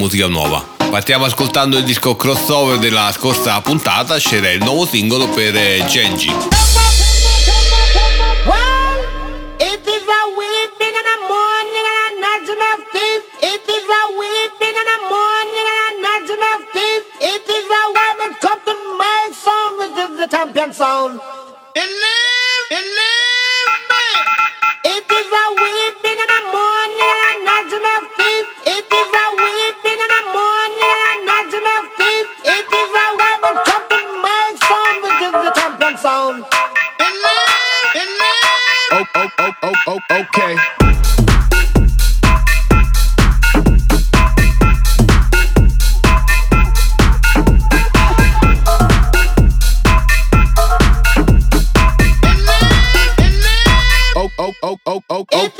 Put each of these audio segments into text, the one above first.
musica nuova. Partiamo ascoltando il disco crossover della scorsa puntata, c'era il nuovo singolo per Genji. Champion sound. oh, oh, okay. Oh, oh, oh, oh, oh, oh.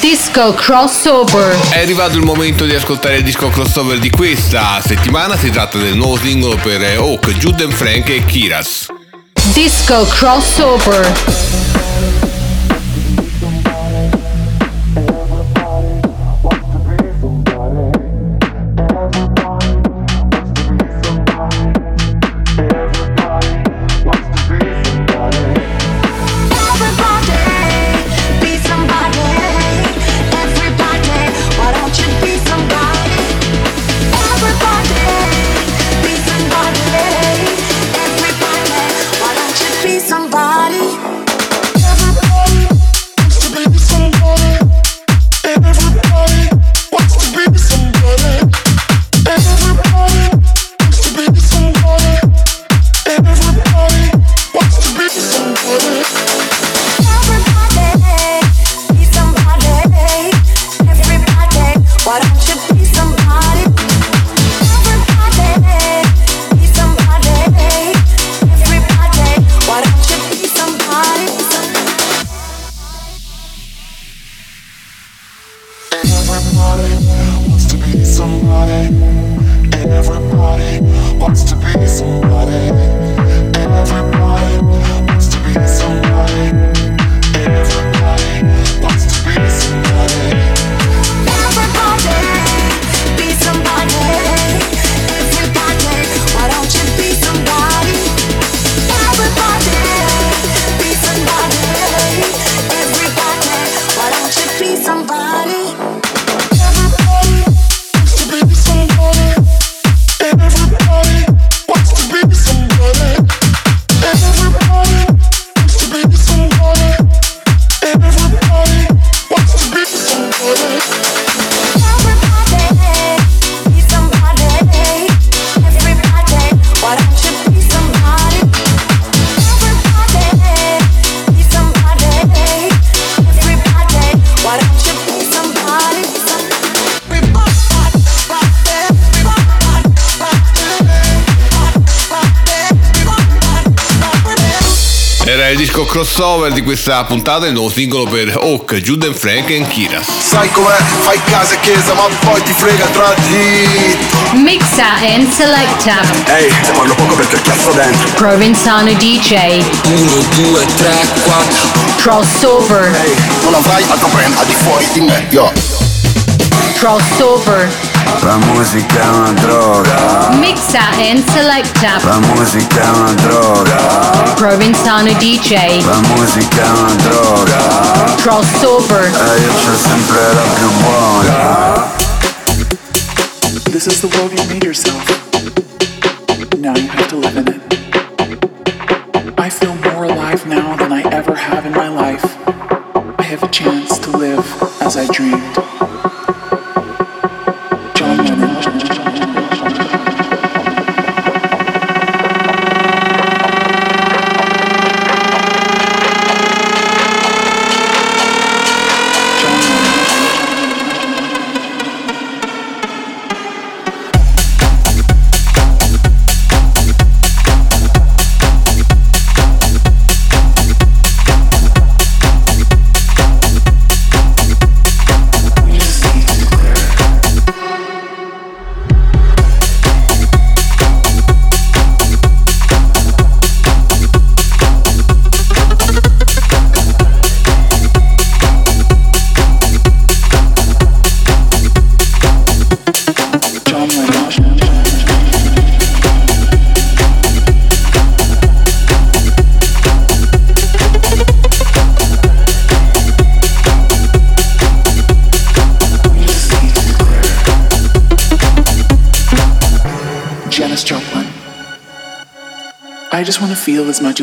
Disco Crossover. È arrivato il momento di ascoltare il disco crossover di questa settimana. Si tratta del nuovo singolo per Oak, Juden Frank e Kiras. Disco Crossover. Crossover di questa puntata il nuovo singolo per Hawk, Juden Frank e Kira. Sai com'è? Fai casa e chiesa, ma poi ti frega tra di. Mixa and selecta. Ehi, hey, se parlo poco perché cazzo dentro. Provenzano DJ. 1, 2, 3, 4. Crossover. Ehi, hey, non avrai altro brand al di fuori di me, yo. Crossover. La musica è una droga. Mixa and selecta. La musica è una droga. Provenzano DJ. La musica è una droga. Crossover. E eh, io c'ho sempre la più buona. This is the world you made yourself. Now you have to live in it. I feel more alive now than I ever have in my life. I have a chance to live as I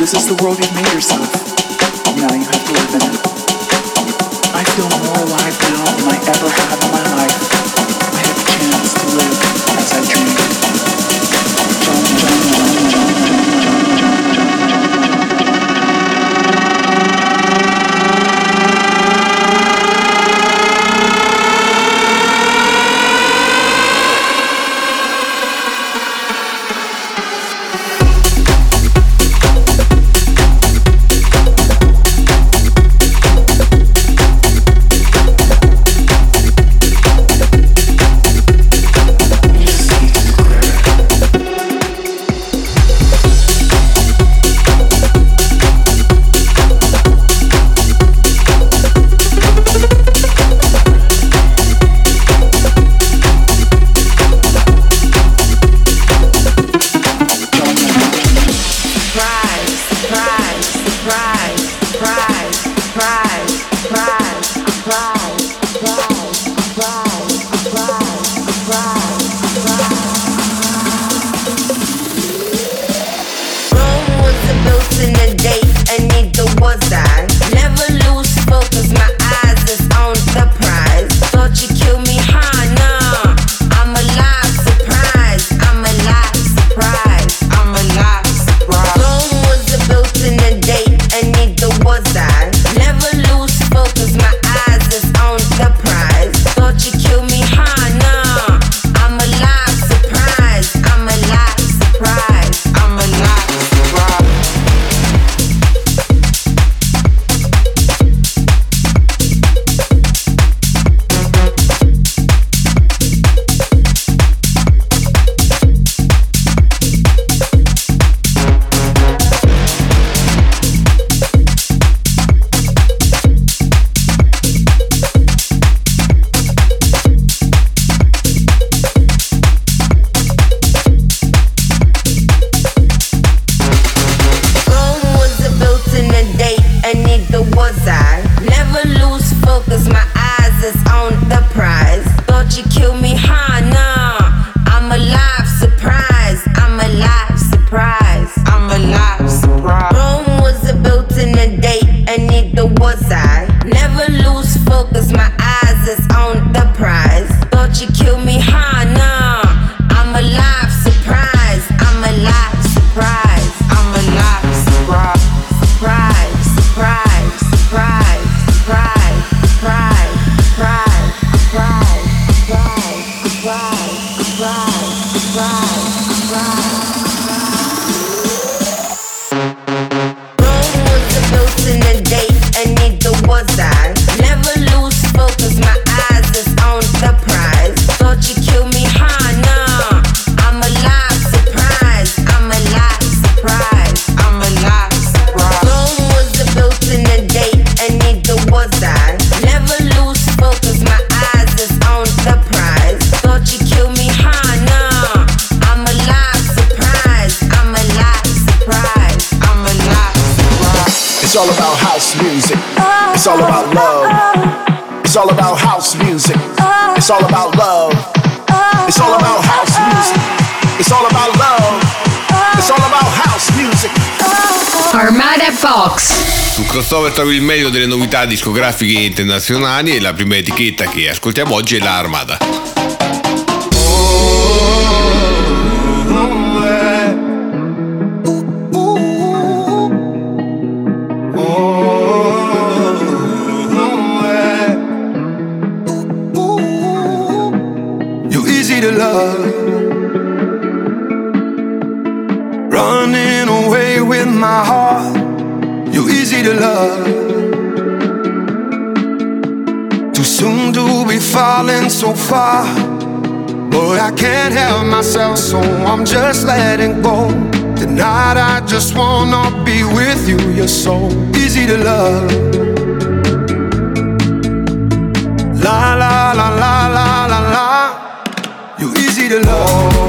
This is the world you made yourself. Now you have to live in it. I feel more alive now than I ever have in my life. I have a chance to live as I dreamed. side. sto per trovare il meglio delle novità discografiche internazionali e la prima etichetta che ascoltiamo oggi è la Armada. to love. Too soon to be falling so far. But I can't help myself, so I'm just letting go. Tonight I just wanna be with you. You're so easy to love. La la la la la la la. You're easy to love.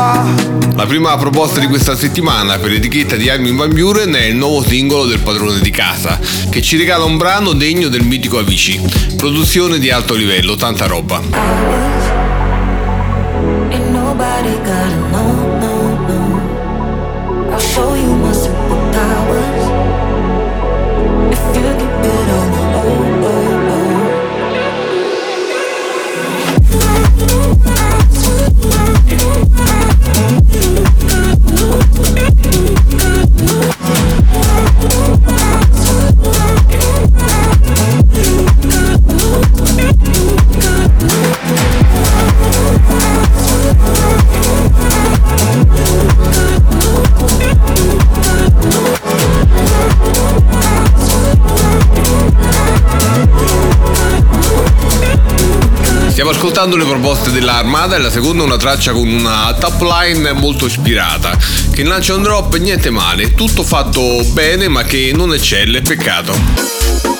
La prima proposta di questa settimana per l'etichetta di Armin Van Buren è il nuovo singolo del padrone di casa, che ci regala un brano degno del mitico Avicii. Produzione di alto livello, tanta roba. Ascoltando le proposte dell'Armada e la seconda una traccia con una top line molto ispirata, che lancia un drop niente male, tutto fatto bene ma che non eccelle, peccato.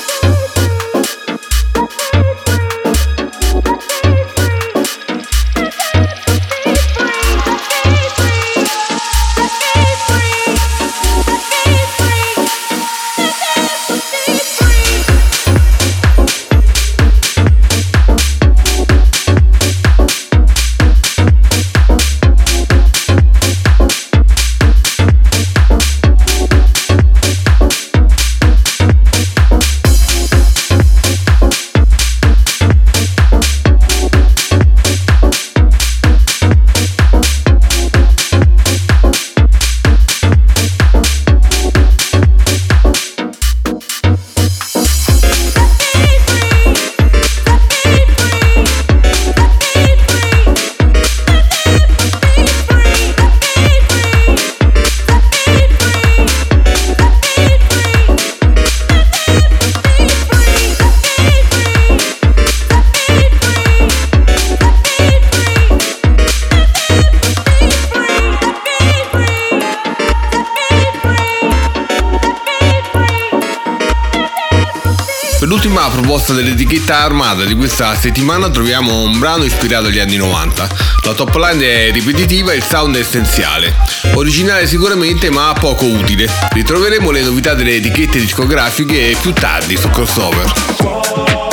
L'ultima proposta dell'etichetta Armada di questa settimana troviamo un brano ispirato agli anni 90. La top line è ripetitiva e il sound è essenziale. Originale sicuramente ma poco utile. Ritroveremo le novità delle etichette discografiche più tardi su Crossover.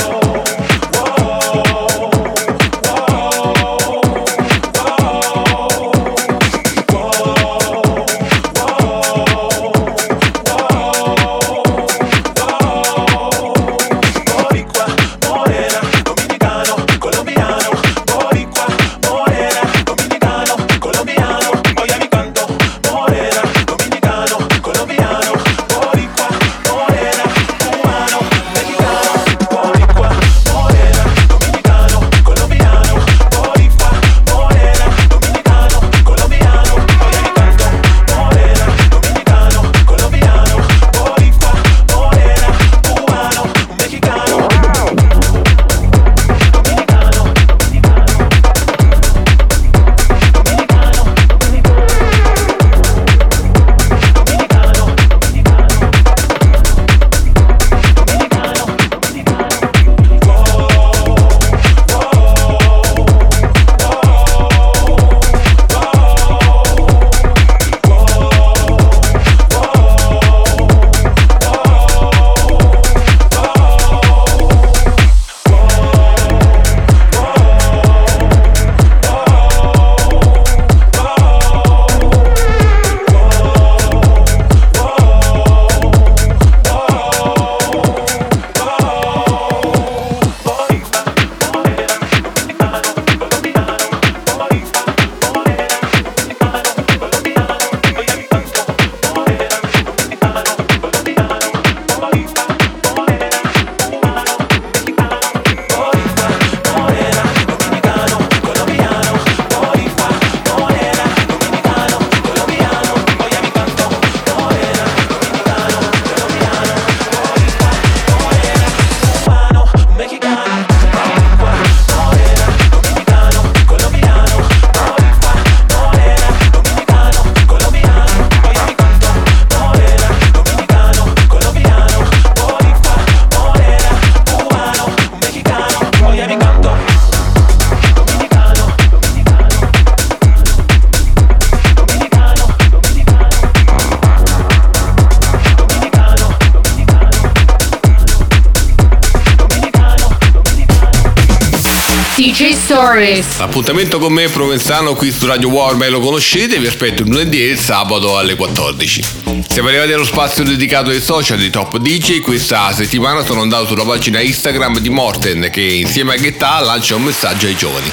DJ Stories. L'appuntamento con me è Provenzano qui su Radio Warm lo conoscete, vi aspetto il lunedì e il sabato alle 14. Siamo arrivati allo spazio dedicato ai social di Top DJ, questa settimana sono andato sulla pagina Instagram di Morten che insieme a Getta lancia un messaggio ai giovani.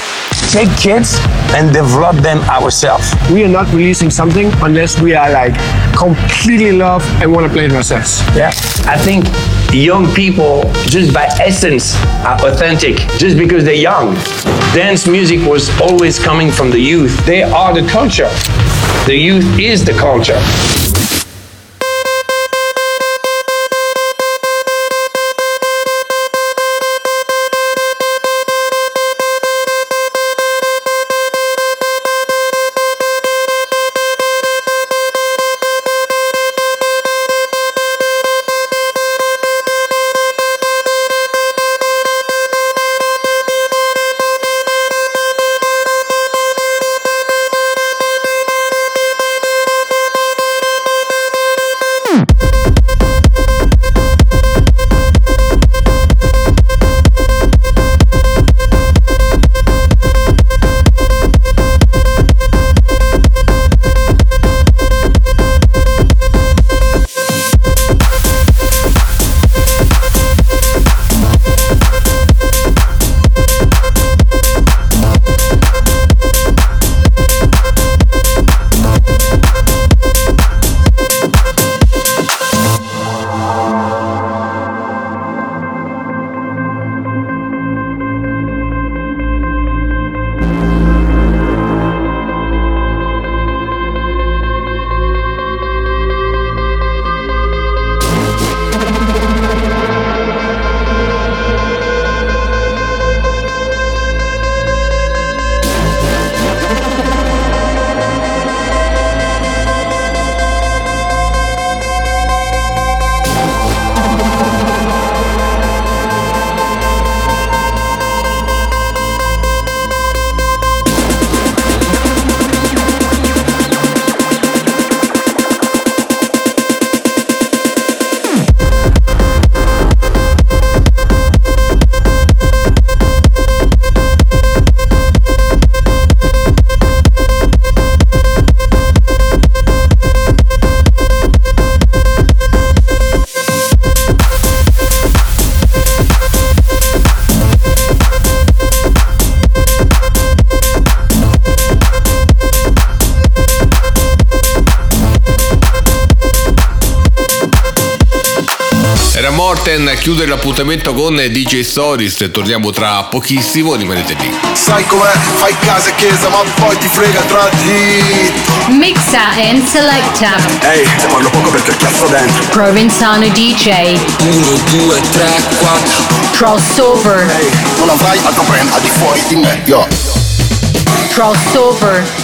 Take kids and develop them ourselves. We are not releasing something unless we are like completely in love and want to play it ourselves. Yeah, I think young people, just by essence, are authentic. Just because they're young. Dance music was always coming from the youth. They are the culture. The youth is the culture. A chiudere l'appuntamento con DJ Stories torniamo tra pochissimo, rimanete lì. Sai com'è? Fai casa e chiesa, ma poi ti frega tra di. Mixa and selecta. Ehi, se parlo poco perché cazzo dentro. Provenzano DJ. 1, 2, 3, 4. Crossover. Ehi, non avrai altro brand al di fuori di me, yo. Crossover.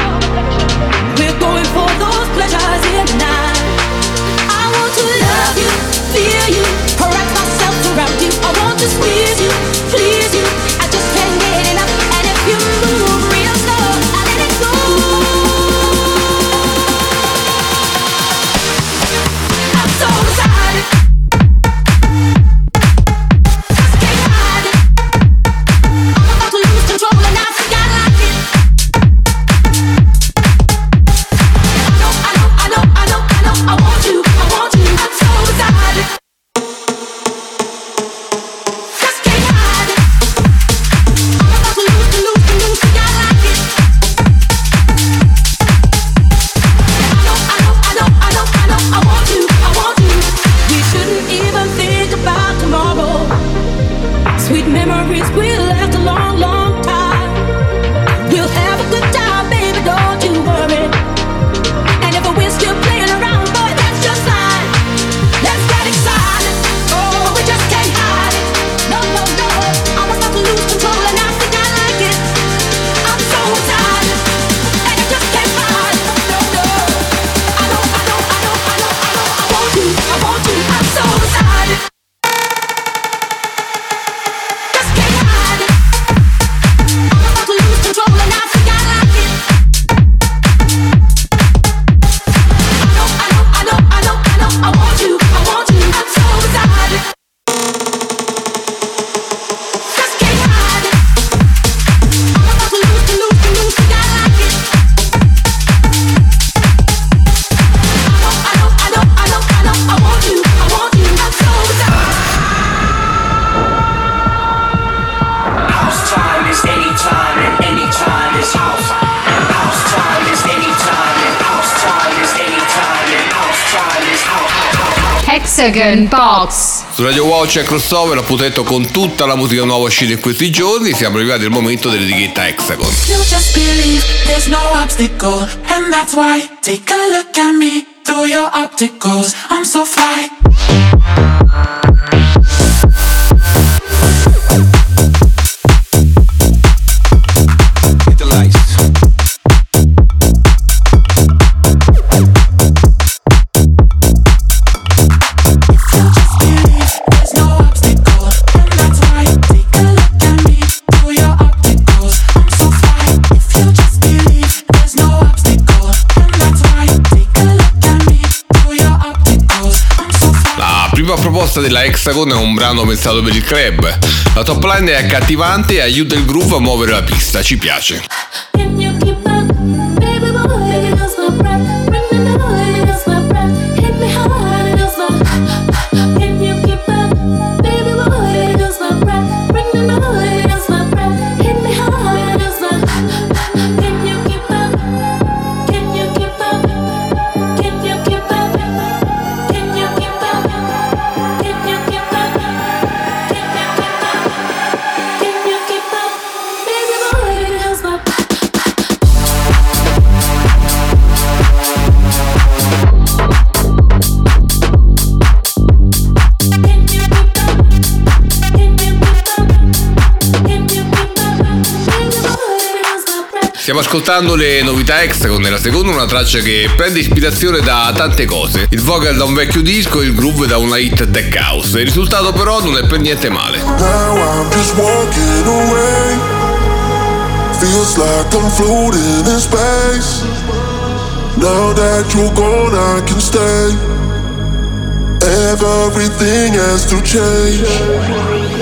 squeeze you, C'è crossover, appuntamento con tutta la musica nuova uscita in questi giorni. Siamo arrivati al momento dell'etichetta Hexagon. Take your opticals. I'm so fly. Proposta della Hexagon è un brano pensato per il club. La top line è accattivante e aiuta il groove a muovere la pista, ci piace. Ascoltando le novità Hexagon nella seconda, una traccia che prende ispirazione da tante cose. Il vocal da un vecchio disco il groove da una hit tech house. Il risultato però non è per niente male. Now I'm just walking away. Feels like I'm floating in space. Now that you're gone, I can stay. Everything has to change.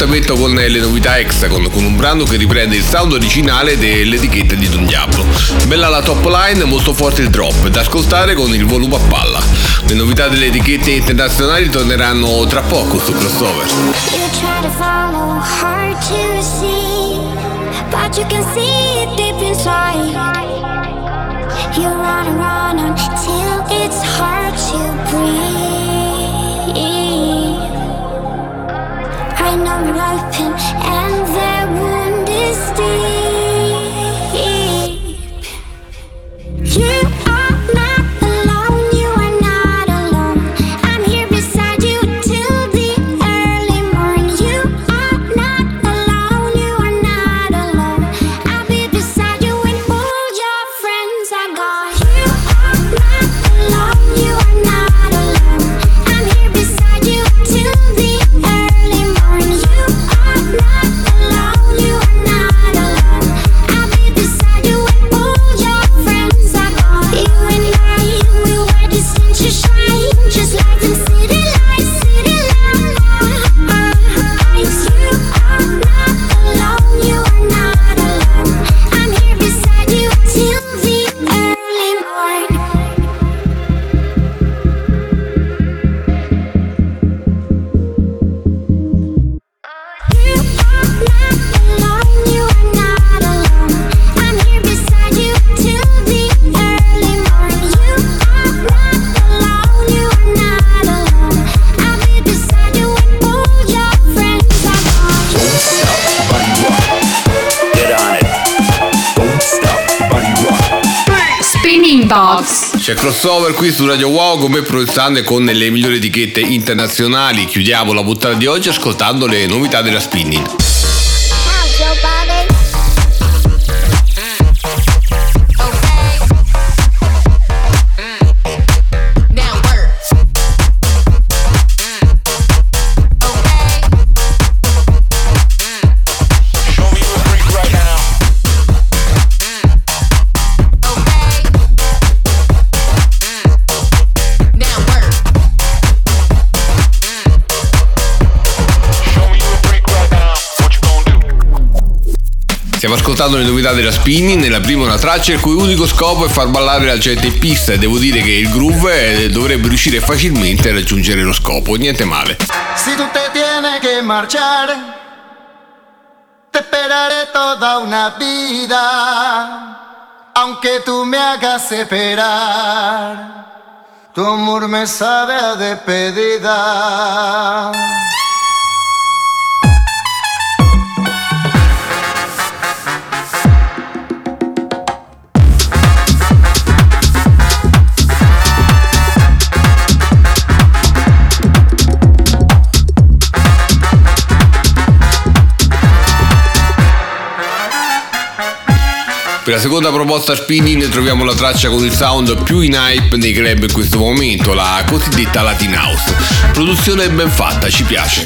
Chiudiamo l'appuntamento con le novità Hexagon, con un brano che riprende il sound originale dell'etichetta di Don Diablo. Bella la top line, molto forte il drop, da ascoltare con il volume a palla. Le novità delle etichette internazionali torneranno tra poco su crossover. You. You run until it's hard to breathe. Misty. C'è crossover qui su Radio Wow con me proiettando e con le migliori etichette internazionali. Chiudiamo la puntata di oggi ascoltando le novità della spinning. Ascoltando le novità della Spinning, nella prima una traccia il cui unico scopo è far ballare la gente in pista e devo dire che il groove eh, dovrebbe riuscire facilmente a raggiungere lo scopo, niente male. Si tú te tienes que marchar, te esperaré toda una vida, aunque tú me hagas esperar. Tu amor me sabe a despedida. Per la seconda proposta spinning troviamo la traccia con il sound più in hype nei club in questo momento, la cosiddetta Latin House. Produzione ben fatta, ci piace.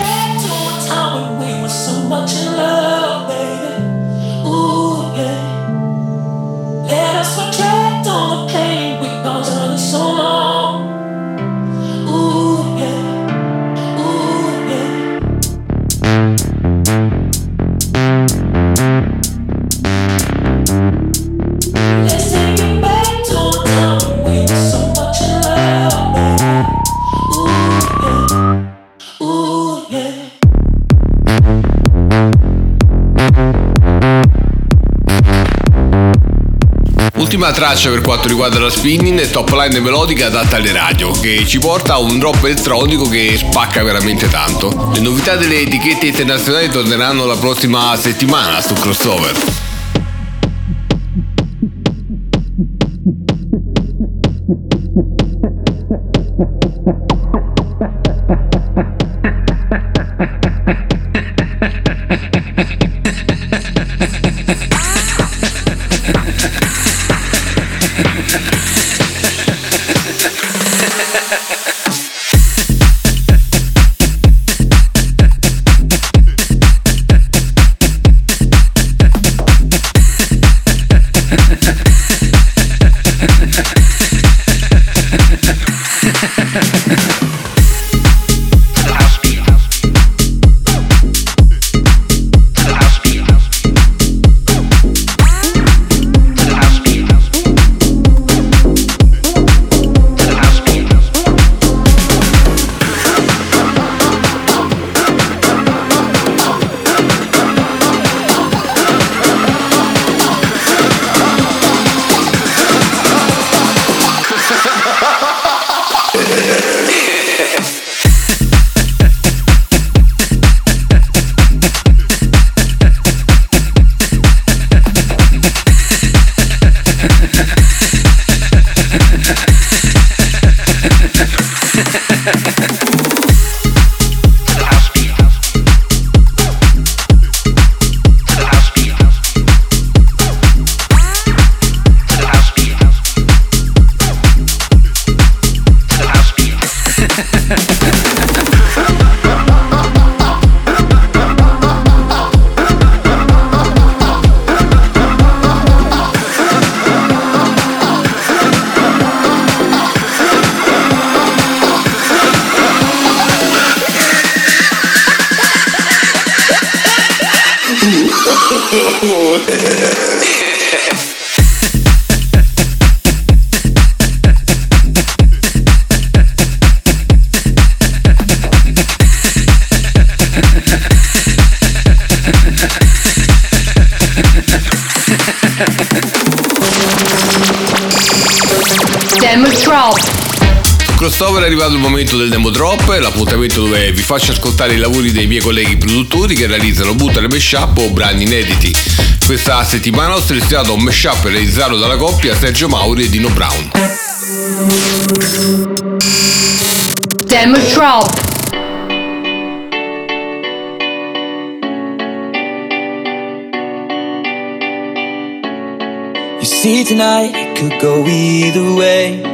Ultima traccia per quanto riguarda la spinning è top line melodica adatta alle radio, che ci porta a un drop elettronico che spacca veramente tanto. Le novità delle etichette internazionali torneranno la prossima settimana su crossover. Momento del demo drop, l'appuntamento dove vi faccio ascoltare i lavori dei miei colleghi produttori che realizzano buttere mashup o brani inediti. Questa settimana ho selezionato un mashup realizzato dalla coppia Sergio Mauri e Dino Brown. Demo Drop. You see, tonight it could go either way.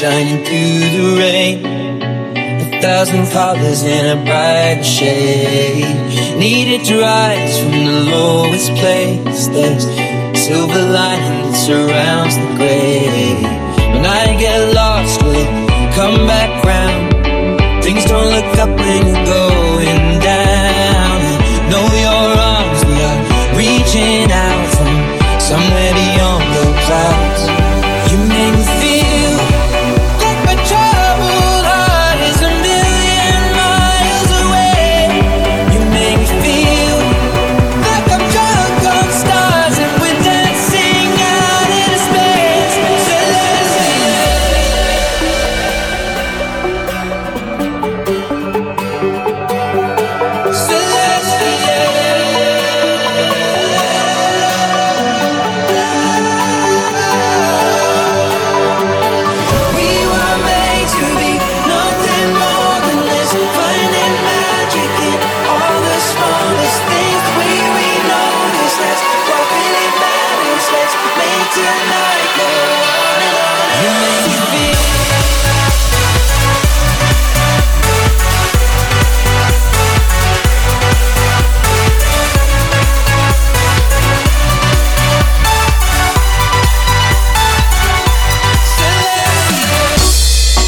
shining through the rain. A thousand colors in a bright shade. Needed to rise from the lowest place. There's silver lining that surrounds the gray. When I get lost, will it come back round? Things don't look up when you're going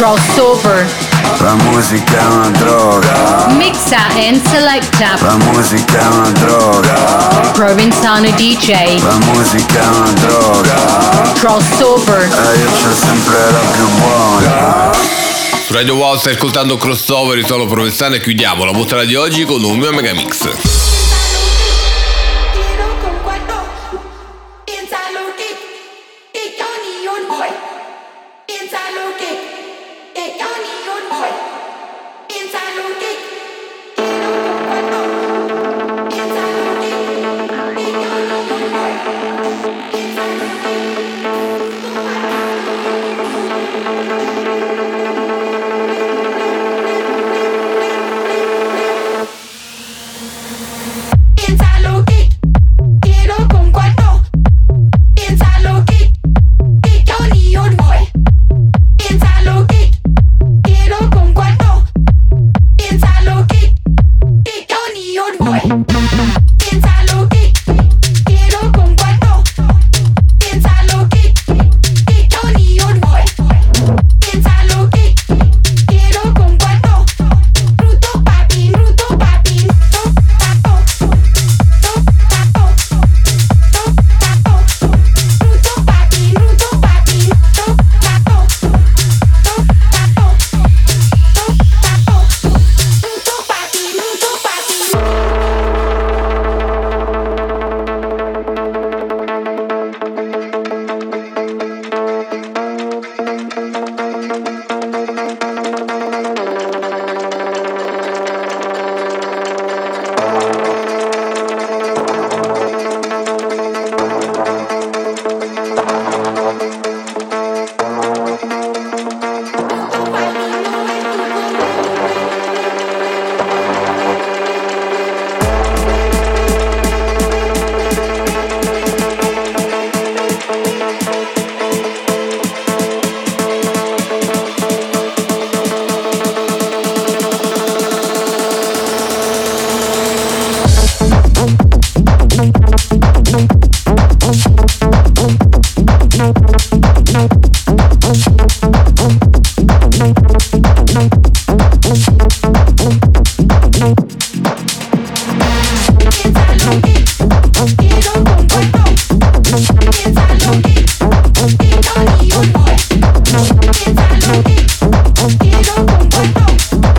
Crossover. La musica è una droga. Mixa and selecta. La musica è una droga. Provenzano DJ. La musica è una droga. Crossover. E io c'ho sempre la più buona. Su Radio Wow stai ascoltando Crossover, il solo provenzano e chiudiamo la puntata di oggi con un mio megamix.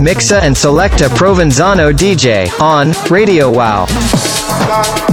Mixa and Selecta Provenzano DJ on Radio Wow.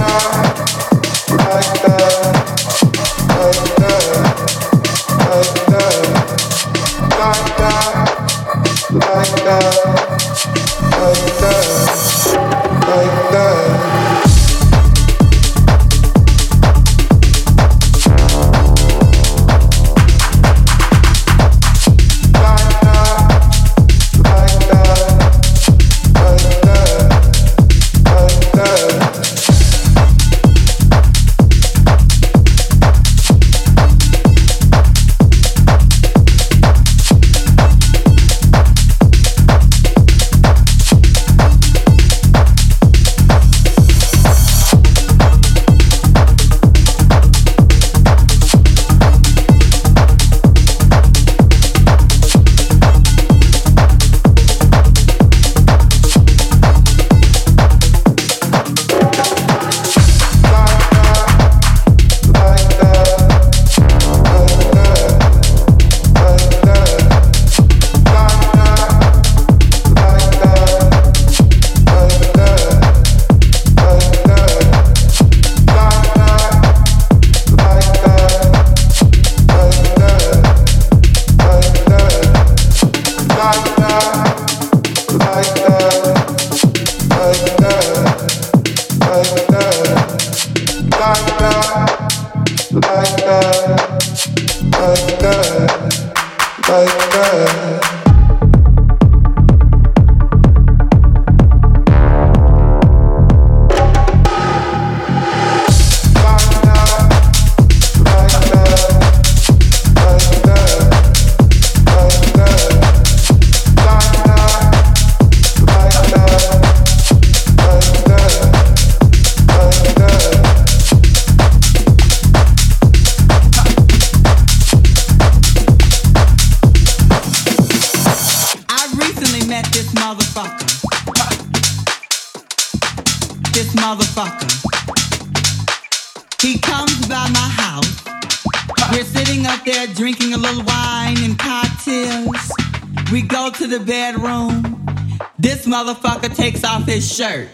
Motherfucker takes off his shirt.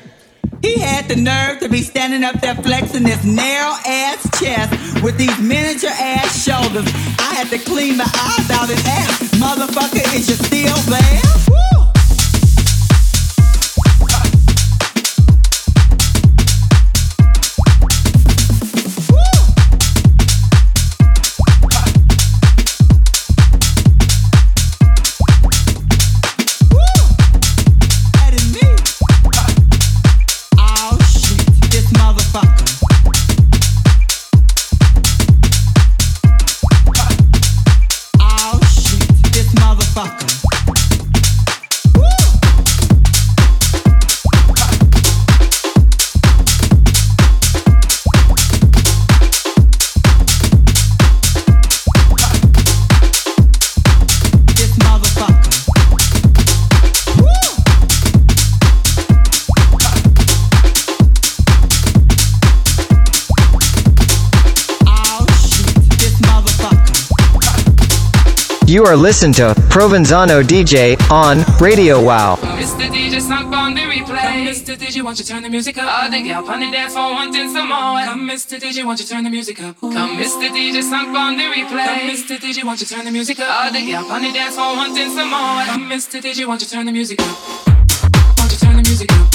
He had the nerve to be standing up there flexing this narrow ass chest with these miniature ass shoulders. I had to clean You are listening to Provenzano DJ on Radio Wow. Mr. DJ Sunk on the replay. Come, Mr. DJ, won't you turn the music up? All the gal on the dance floor wanting some more. Come, Mr. DJ, won't you turn the music up? Come, Mr. DJ Sunk on the replay. Come, Mr. DJ, won't you turn the music up? All the gal on the dance floor wanting some more. Come, Mr. DJ, won't you turn the music up? Won't you turn the music up?